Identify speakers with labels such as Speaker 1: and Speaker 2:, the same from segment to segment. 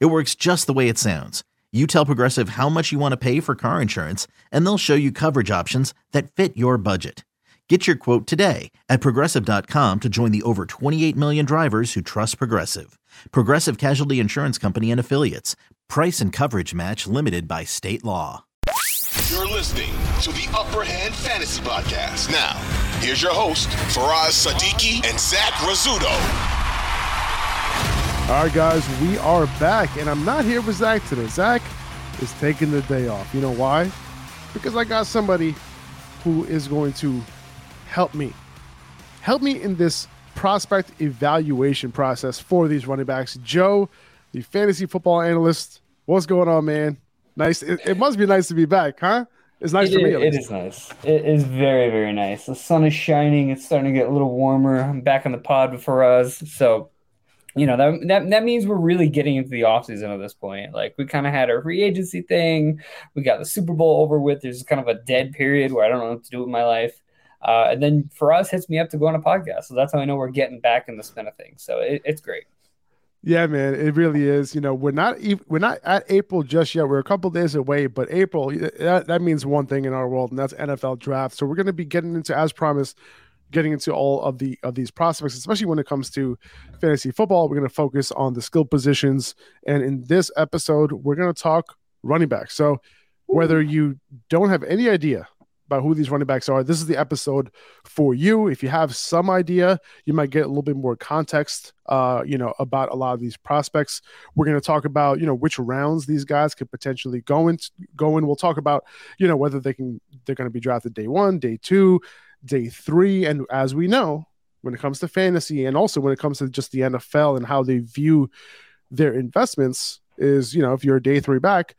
Speaker 1: It works just the way it sounds. You tell Progressive how much you want to pay for car insurance, and they'll show you coverage options that fit your budget. Get your quote today at progressive.com to join the over 28 million drivers who trust Progressive. Progressive Casualty Insurance Company and Affiliates. Price and coverage match limited by state law.
Speaker 2: You're listening to the Upper Hand Fantasy Podcast. Now, here's your host, Faraz Sadiki and Zach Rizzuto.
Speaker 3: All right, guys, we are back, and I'm not here with Zach today. Zach is taking the day off. You know why? Because I got somebody who is going to help me. Help me in this prospect evaluation process for these running backs. Joe, the fantasy football analyst, what's going on, man? Nice. It, it must be nice to be back, huh? It's nice
Speaker 4: it
Speaker 3: for me.
Speaker 4: It is nice. It is very, very nice. The sun is shining. It's starting to get a little warmer. I'm back on the pod before us. So you know that that that means we're really getting into the offseason at this point. Like we kind of had our free agency thing, we got the Super Bowl over with. There's kind of a dead period where I don't know what to do with my life. Uh, and then Faraz, hits me up to go on a podcast. So that's how I know we're getting back in the spin of things. So it, it's great.
Speaker 3: Yeah, man, it really is. You know, we're not even, we're not at April just yet. We're a couple days away, but April that, that means one thing in our world, and that's NFL draft. So we're going to be getting into, as promised, getting into all of the of these prospects, especially when it comes to fantasy football. We're going to focus on the skill positions, and in this episode, we're going to talk running backs. So whether you don't have any idea about who these running backs are, this is the episode for you. If you have some idea, you might get a little bit more context, uh, you know, about a lot of these prospects. We're going to talk about, you know, which rounds these guys could potentially go in. Go in. We'll talk about, you know, whether they can they're going to be drafted day one, day two, day three. And as we know, when it comes to fantasy and also when it comes to just the NFL and how they view their investments, is, you know, if you're a day three back,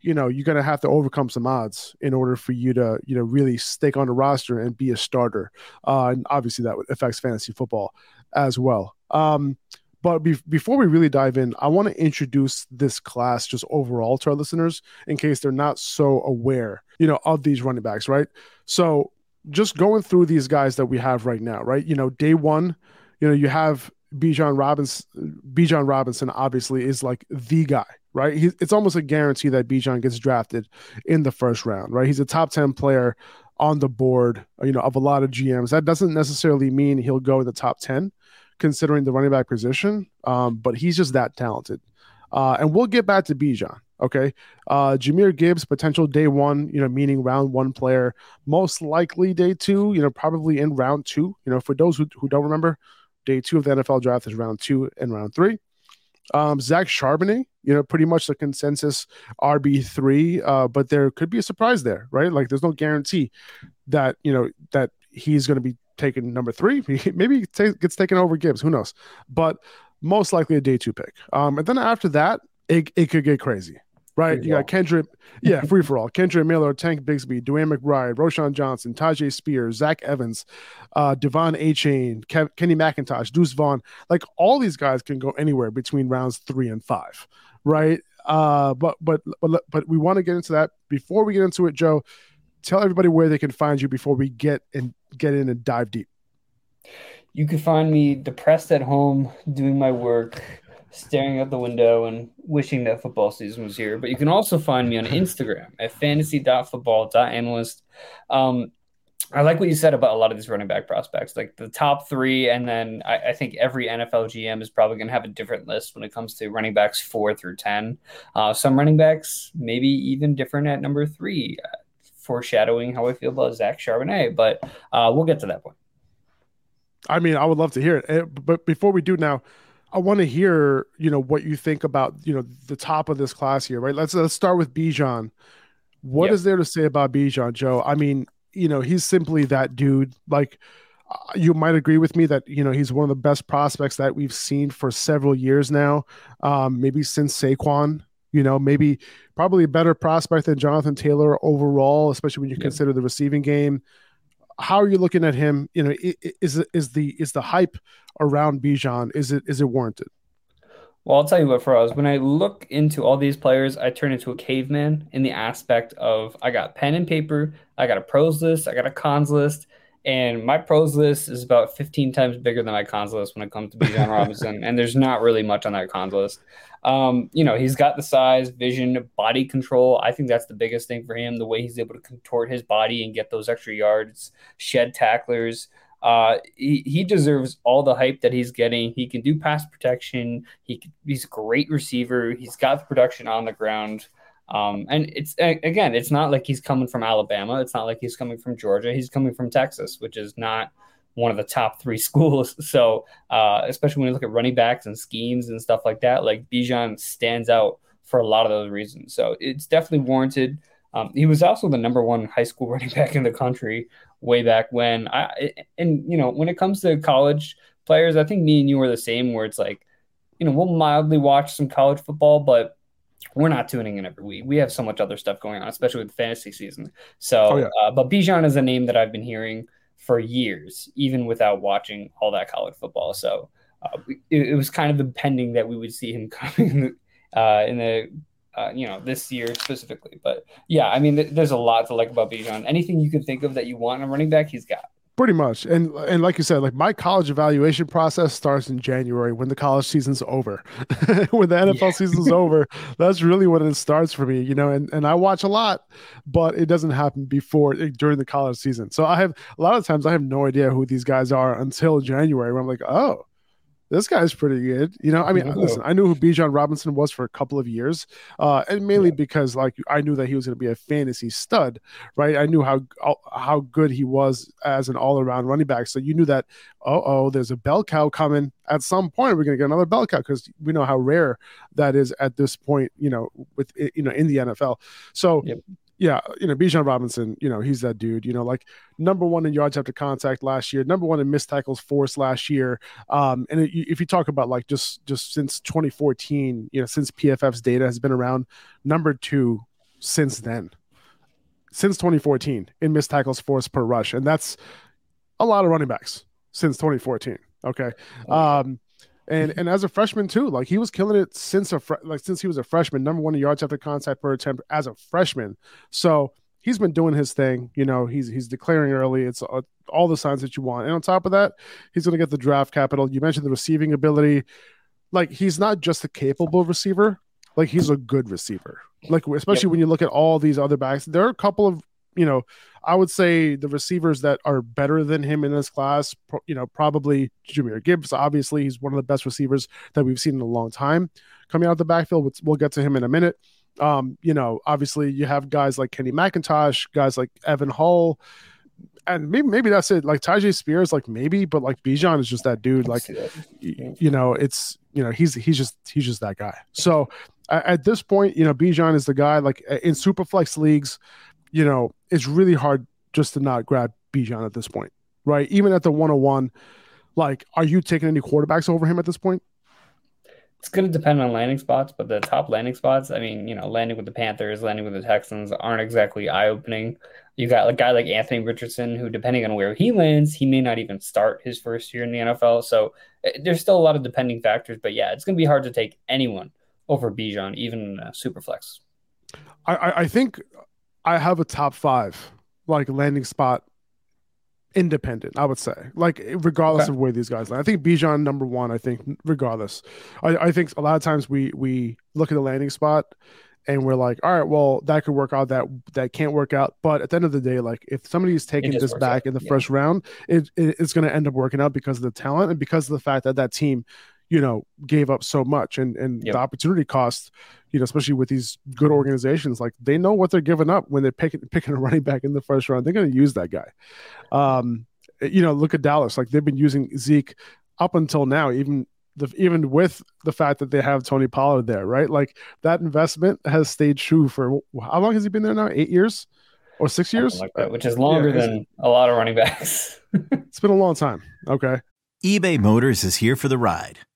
Speaker 3: you know, you're to have to overcome some odds in order for you to, you know, really stick on the roster and be a starter. Uh, and obviously that affects fantasy football as well. Um, but be- before we really dive in, I want to introduce this class just overall to our listeners in case they're not so aware, you know, of these running backs, right? So just going through these guys that we have right now, right? You know, day one, you know, you have Bijan Robinson. Bijan Robinson obviously is like the guy, right? He, it's almost a guarantee that Bijan gets drafted in the first round, right? He's a top ten player on the board, you know, of a lot of GMs. That doesn't necessarily mean he'll go in the top ten, considering the running back position. Um, but he's just that talented. Uh, and we'll get back to Bijan. Okay. Uh Jahmyr Gibbs, potential day one, you know, meaning round one player, most likely day two, you know, probably in round two. You know, for those who, who don't remember, day two of the NFL draft is round two and round three. Um, Zach Charbonnet, you know, pretty much the consensus RB3, uh, but there could be a surprise there, right? Like there's no guarantee that, you know, that he's going to be taken number three. Maybe he t- gets taken over Gibbs, who knows? But most likely a day two pick. Um, and then after that, it, it could get crazy right? Free you got Kendre, yeah, free for all. Kendre Miller, Tank Bigsby, DeWayne McBride, Roschon Johnson, Tyjae Spears, Zach Evans, uh, De'Von Achane, Kev- Kenny McIntosh, Deuce Vaughn. Like all these guys can go anywhere between rounds three and five, right? Uh, but but but but we want to get into that before we get into it, Joe. Tell everybody where they can find you before we get and get in and dive deep.
Speaker 4: You can find me depressed at home doing my work staring out the window and wishing that football season was here. But you can also find me on Instagram at fantasy.football.analyst. Um, I like what you said about a lot of these running back prospects, like the top three, and then I, I think every NFL GM is probably going to have a different list when it comes to running backs four through ten. Uh, some running backs maybe even different at number three, uh, foreshadowing how I feel about Zach Charbonnet. But uh, we'll get to that point.
Speaker 3: I mean, I would love to hear it, eh, but before we do now, I want to hear, you know, what you think about, you know, the top of this class here, right? Let's let's start with Bijan. What yep. is there to say about Bijan, Joe? I mean, you know, he's simply that dude. Like, uh, you might agree with me that you know he's one of the best prospects that we've seen for several years now, um, maybe since Saquon, You know, maybe probably a better prospect than Jonathan Taylor overall, especially when you consider the receiving game. How are you looking at him? You know, i- i- is the is the hype around Bijan is it is it warranted?
Speaker 4: Well, I'll tell you what, Faraz, when I look into all these players, I turn into a caveman in the aspect of I got pen and paper, I got a pros list, I got a cons list, and my pros list is about 15 times bigger than my cons list when it comes to Bijan Robinson, and there's not really much on that cons list. Um, you know, he's got the size, vision, body control. I think that's the biggest thing for him, the way he's able to contort his body and get those extra yards, shed tacklers. Uh, he, he deserves all the hype that he's getting. He can do pass protection. He he's a great receiver. He's got the production on the ground. Um, and it's again, it's not like he's coming from Alabama. It's not like he's coming from Georgia. He's coming from Texas, which is not one of the top three schools. So, uh, especially when you look at running backs and schemes and stuff like that, like Bijan stands out for a lot of those reasons. So it's definitely warranted. Um, he was also the number one high school running back in the country way back when. I and you know when it comes to college players, I think me and you are the same. Where it's like, you know, we'll mildly watch some college football, but we're not tuning in every week. We have so much other stuff going on, especially with the fantasy season. So,
Speaker 3: Oh, yeah.
Speaker 4: uh, but Bijan is a name that I've been hearing for years, even without watching all that college football. So uh, it, it was kind of impending that we would see him coming uh, in the. Uh, you know, this year specifically, but yeah, I mean, th- there's a lot to like about Bijan. Anything you can think of that you want in a running back, he's got.
Speaker 3: Pretty much. And and like you said, like my college evaluation process starts in January when the college season's over. when the NFL
Speaker 4: Yeah.
Speaker 3: season's over, that's really when it starts for me, you know, and, and I watch a lot, but it doesn't happen before eh, during the college season. So I have a lot of times I have no idea who these guys are until January when I'm like, oh, this guy's pretty good. You know, I mean,
Speaker 4: Yeah.
Speaker 3: listen, I knew who Bijan Robinson was for a couple of years, uh, and mainly because like I knew that he was going to be a fantasy stud, right? I knew how how good he was as an all around running back. So you knew that, oh, oh, there's a bell cow coming at some point. We're going to get another bell cow because we know how rare that is at this point. You know, with you know in the NFL. So.
Speaker 4: Yep.
Speaker 3: Yeah, you know, Bijan Robinson, you know, he's that dude, you know, like number one in yards after contact last year, number one in missed tackles force last year. Um, and it, if you talk about like just just since 2014, you know, since PFF's data has been around, number two since then, since 2014 in missed tackles force per rush, and that's a lot of running backs since 2014. Okay, um, and and as a freshman too, like he was killing it since a fre- like since he was a freshman, number one in yards after contact per attempt as a freshman. So he's been doing his thing. You know, he's he's declaring early. It's uh, all the signs that you want, and on top of that, he's going to get the draft capital. You mentioned the receiving ability. Like he's not just a capable receiver, like he's a good receiver. Like especially when you look at all these other backs, there are a couple of you know, I would say the receivers that are better than him in this class, you know, probably Jahmyr Gibbs. Obviously, he's one of the best receivers that we've seen in a long time coming out of the backfield. We'll- We'll get to him in a minute. Um, you know, obviously you have guys like Kenny McIntosh, guys like Evan Hull, and maybe maybe that's it. Like Tyjae Spears, like maybe, but like Bijan is just that dude. Like you know, it's you know he's he's just he's just that guy. So a- at this point, you know, Bijan is the guy. Like in superflex leagues, you know, it's really hard just to not grab Bijan at this point, right? Even at the 101, like, are you taking any quarterbacks over him at this point?
Speaker 4: It's going to depend on landing spots, but the top landing spots, I mean, you know, landing with the Panthers, landing with the Texans aren't exactly eye opening. You got a guy like Anthony Richardson, who, depending on where he lands, he may not even start his first year in the NFL. So eh, there's still a lot of depending factors. But yeah, it's going to be hard to take anyone over Bijan, even super flex.
Speaker 3: I, I, I think I have a top five like landing spot independent, I would say. Like regardless
Speaker 4: Okay.
Speaker 3: of where these guys land. I think Bijan number one, I think regardless. I, I think a lot of times we we look at the landing spot and we're like, all right, well, that could work out, that that can't work out. But at the end of the day, like if somebody's taking this back
Speaker 4: out,
Speaker 3: in the
Speaker 4: yeah.
Speaker 3: first round, it, it it's gonna end up working out because of the talent and because of the fact that that team you know gave up so much and and
Speaker 4: Yep.
Speaker 3: the opportunity cost you know especially with these good organizations like they know what they're giving up when they're picking picking a running back in the first round they're going to use that guy um you know look at dallas like they've been using zeke up until now even the, even with the fact that they have Tony Pollard there, right? Like that investment has stayed true for how long has he been there now? Eight years or six
Speaker 4: Something
Speaker 3: years?
Speaker 4: like that, which is longer
Speaker 3: it's-
Speaker 4: than a lot of running backs.
Speaker 3: It's been a long time. Okay.
Speaker 1: eBay Motors is here for the ride.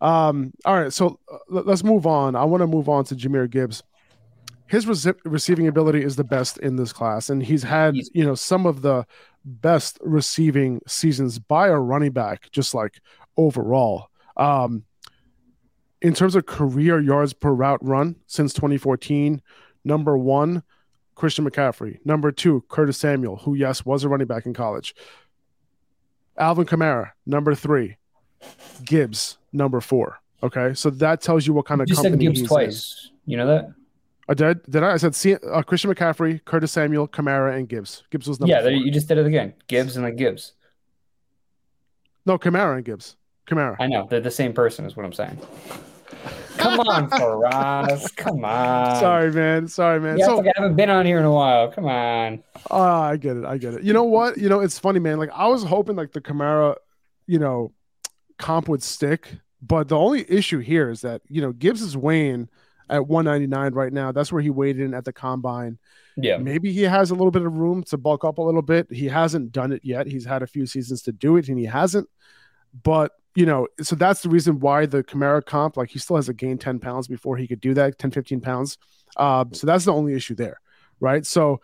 Speaker 3: Um, all right, so uh, let's move on. I want to move on to Jahmyr Gibbs. His rece- receiving ability is the best in this class, and he's had you know some of the best receiving seasons by a running back, just like overall. Um, in terms of career yards per route run since 2014, number one, Christian McCaffrey. Number two, Curtis Samuel, who, yes, was a running back in college. Alvin Kamara, number three. Gibbs, number four. Okay, so that tells you what kind of
Speaker 4: you
Speaker 3: company
Speaker 4: said Gibbs
Speaker 3: he's
Speaker 4: twice.
Speaker 3: In.
Speaker 4: You know that?
Speaker 3: I did. Did I? I said see, uh, Christian McCaffrey, Curtis Samuel, Kamara, and Gibbs. Gibbs was number
Speaker 4: yeah.
Speaker 3: four.
Speaker 4: You just did it again. Gibbs and then Gibbs.
Speaker 3: No, Kamara and Gibbs. Kamara.
Speaker 4: I know they're the same person. Is what I'm saying. Come on, Faraz. Come on.
Speaker 3: Sorry, man. Sorry, man.
Speaker 4: Yeah,
Speaker 3: so,
Speaker 4: like I haven't been on here in a while. Come on.
Speaker 3: Uh, I get it. I get it. You know what? You know, it's funny, man. Like I was hoping like the Kamara, you know, comp would stick, but the only issue here is that you know Gibbs is weighing at 199 right now. That's where he weighed in at the combine.
Speaker 4: Yeah.
Speaker 3: Maybe he has a little bit of room to bulk up a little bit. He hasn't done it yet. He's had a few seasons to do it, and he hasn't. But you know, so that's the reason why the Kamara comp, like he still has to gain 10 pounds before he could do that, 10, 15 pounds. Uh, so that's the only issue there, right? So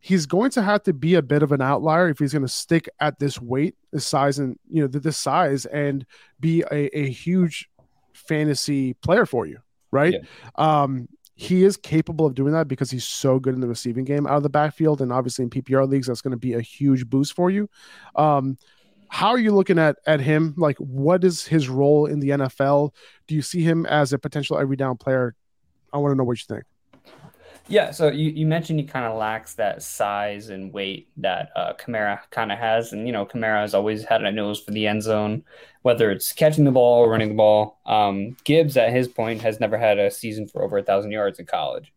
Speaker 3: he's going to have to be a bit of an outlier if he's going to stick at this weight, this size, and you know, this size, and be a, a huge fantasy player for you, right? Yeah. Um, he is capable of doing that because he's so good in the receiving game out of the backfield, and obviously in PPR leagues, that's going to be a huge boost for you. Um, how are you looking at at him? Like, what is his role in the NFL? Do you see him as a potential every down player? I want to know what you think.
Speaker 4: Yeah, so you, you mentioned he kind of lacks that size and weight that uh, Kamara kind of has, and you know Kamara has always had a nose for the end zone, whether it's catching the ball or running the ball. Um, Gibbs, at his point, has never had a season for over a thousand yards in college,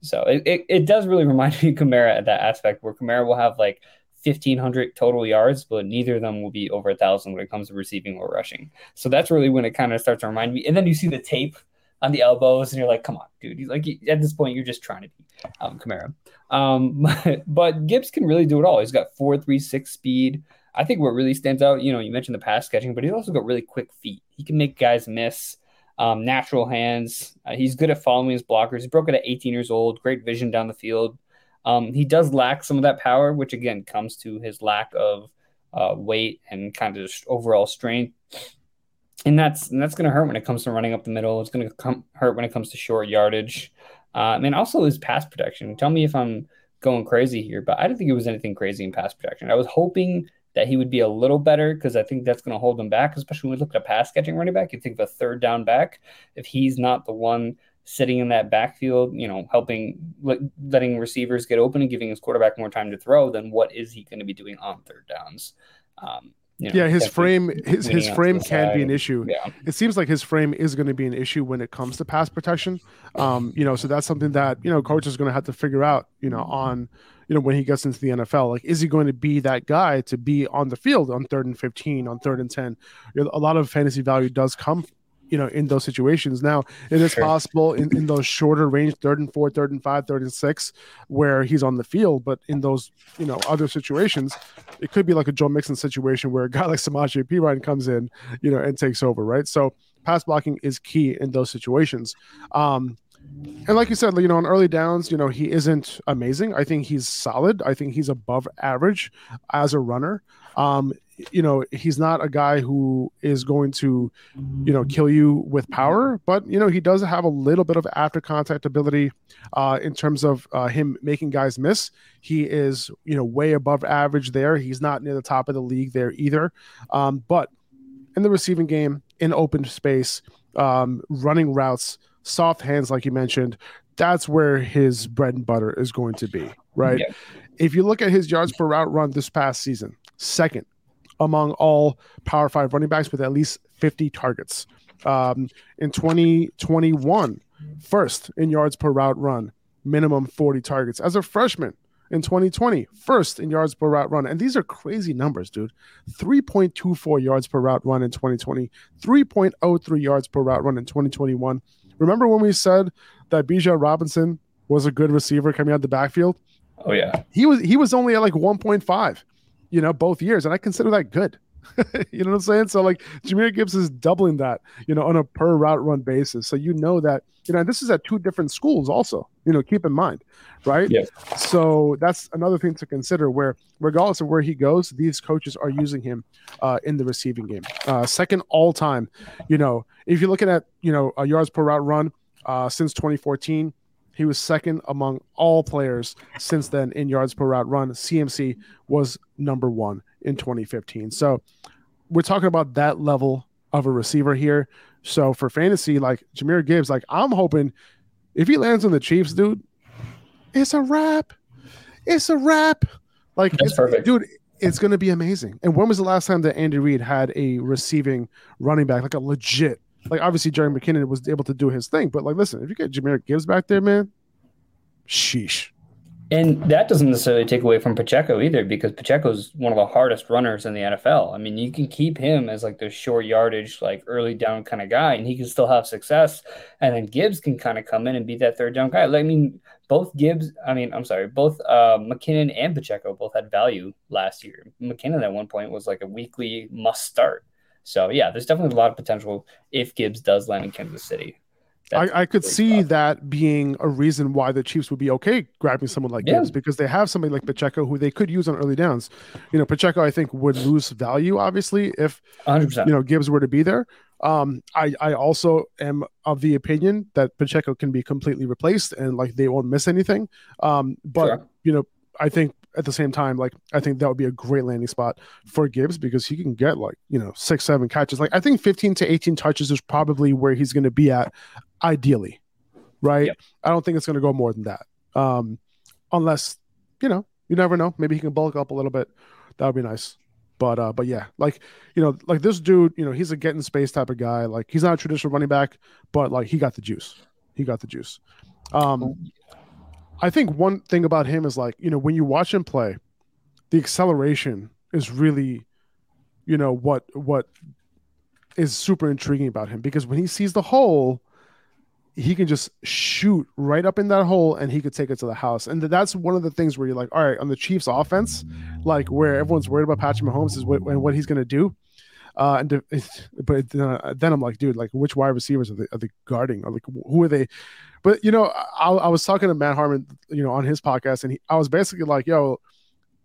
Speaker 4: so it, it, it does really remind me of Kamara at that aspect, where Kamara will have like 1500 total yards, but neither of them will be over a thousand when it comes to receiving or rushing. So that's really when it kind of starts to remind me. And then you see the tape on the elbows, and you're like, "Come on, dude!" He's like at this point, you're just trying to be um, Kamara. Um, but, Gibbs can really do it all. He's got four three six speed. I think what really stands out, you know, you mentioned the pass catching, but he's also got really quick feet. He can make guys miss. Um, natural hands. Uh, he's good at following his blockers. He broke it at 18 years old. Great vision down the field. Um, he does lack some of that power, which again comes to his lack of uh, weight and kind of just overall strength. And that's and that's going to hurt when it comes to running up the middle. It's going to hurt when it comes to short yardage. Uh, and also his pass protection. Tell me if I'm going crazy here, but I didn't think it was anything crazy in pass protection. I was hoping that he would be a little better because I think that's going to hold him back, especially when we look at a pass catching running back. You think of a third down back. If he's not the one sitting in that backfield, you know, helping letting receivers get open and giving his quarterback more time to throw, then what is he going to be doing on third downs? Um, you know,
Speaker 3: yeah, his frame his his frame can be an issue.
Speaker 4: Yeah.
Speaker 3: It seems like his frame is going to be an issue when it comes to pass protection. Um, you know, so that's something that you know coach is going to have to figure out. You know, on you know when he gets into the NFL, like is he going to be that guy to be on the field on third and fifteen, on third and ten? You know, a lot of fantasy value does come you know, in those situations. Now, it is sure. possible in, in those shorter range, third and four, third and five, third and six, where he's on the field. But in those, you know, other situations, it could be like a Joe Mixon situation where a guy like Samaje Perine comes in, you know, and takes over, right? So pass blocking is key in those situations. Um, and like you said, you know, on early downs, you know, he isn't amazing. I think he's solid. I think he's above average as a runner. Um, you know, he's not a guy who is going to, you know, kill you with power, but you know, he does have a little bit of after contact ability uh, in terms of uh, him making guys miss. He is, you know, way above average there. He's not near the top of the league there either. Um, but in the receiving game, in open space, um, running routes, soft hands, like you mentioned, that's where his bread and butter is going to be, right? Yeah. If you look at his yards per route run this past season, second among all Power Five running backs with at least 50 targets. Um, in 2021, first in yards per route run, minimum 40 targets. As a freshman in 2020, first in yards per route run. And these are crazy numbers, dude. 3.24 yards per route run in 2020, 3.03 yards per route run in 2021. Remember when we said that Bijan Robinson was a good receiver coming out of the backfield?
Speaker 4: Oh yeah.
Speaker 3: He was he was only at like 1.5, you know, both years. And I consider that good. you know what I'm saying? So like Jahmyr Gibbs is doubling that, you know, on a per route run basis. So you know that, you know, this is at two different schools also, you know, keep in mind, right?
Speaker 4: Yeah.
Speaker 3: So that's another thing to consider where regardless of where he goes, these coaches are using him uh, in the receiving game. Uh, second all time, you know, if you're looking at, you know, a yards per route run uh, since 2014, he was second among all players since then in yards per route run. CMC was number one in 2015. So we're talking about that level of a receiver here. So for fantasy, like Jahmyr Gibbs, like I'm hoping if he lands on the Chiefs, dude, it's a wrap. It's a wrap. Like,
Speaker 4: That's perfect.
Speaker 3: dude, it's going to be amazing. And when was the last time that Andy Reid had a receiving running back, like a legit like obviously Jerick McKinnon was able to do his thing, but like listen, if you get Jahmyr Gibbs back there, man, sheesh.
Speaker 4: And that doesn't necessarily take away from Pacheco either, because Pacheco's one of the hardest runners in the NFL. I mean, you can keep him as like the short yardage, like early down kind of guy, and he can still have success. And then Gibbs can kind of come in and be that third down guy. Like, I mean, both Gibbs, I mean, I'm sorry, both uh, McKinnon and Pacheco both had value last year. McKinnon at one point was like a weekly must start. So yeah, there's definitely a lot of potential if Gibbs does land in Kansas City.
Speaker 3: I, I, could see tough. that being a reason why the Chiefs would be okay grabbing someone like yeah. Gibbs because they have somebody like Pacheco who they could use on early downs. You know, Pacheco I think would lose value obviously if
Speaker 4: 100%.
Speaker 3: you know Gibbs were to be there. Um, I I also am of the opinion that Pacheco can be completely replaced and like they won't miss anything. Um, but sure. you know, I think at the same time, like I think that would be a great landing spot for Gibbs because he can get like you know six, seven catches. Like I think fifteen to eighteen touches is probably where he's going to be at, ideally, right? Yep. I don't think it's going to go more than that, um, unless you know you never know. Maybe he can bulk up a little bit. That would be nice. But uh, but yeah, like you know, like this dude, you know, he's a getting space type of guy. Like he's not a traditional running back, but like he got the juice. He got the juice. Um, I think one thing about him is like, you know, when you watch him play, the acceleration is really, you know, what what is super intriguing about him because when he sees the hole, he can just shoot right up in that hole and he could take it to the house. And that's one of the things where you're like, all right, on the Chiefs offense, like where everyone's worried about Patrick Mahomes is what, and what he's going to do. Uh, and but then I'm like, dude, like which wide receivers are they, are they guarding? Or like who are they? But you know, I, I was talking to Matt Harmon, you know, on his podcast, and he, I was basically like, "Yo,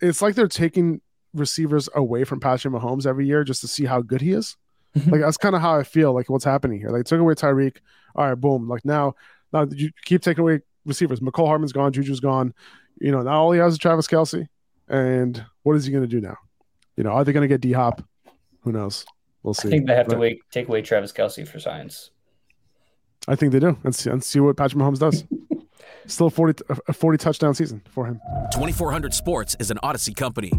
Speaker 3: it's like they're taking receivers away from Patrick Mahomes every year just to see how good he is." Mm-hmm. like that's kind of how I feel. Like what's happening here? Like took away Tyreek. All right, boom. Like now, now you keep taking away receivers. Mecole Hardman's gone. Juju's gone. You know, now all he has is Travis Kelce. And what is he going to do now? You know, are they going to get D Hop? Who knows? We'll see.
Speaker 4: I think they have but, to wait, take away Travis Kelce for science.
Speaker 3: I think they do. And see, and see what Patrick Mahomes does. Still a 40, a 40 touchdown season for him.
Speaker 5: 2400 Sports is an Audacy company.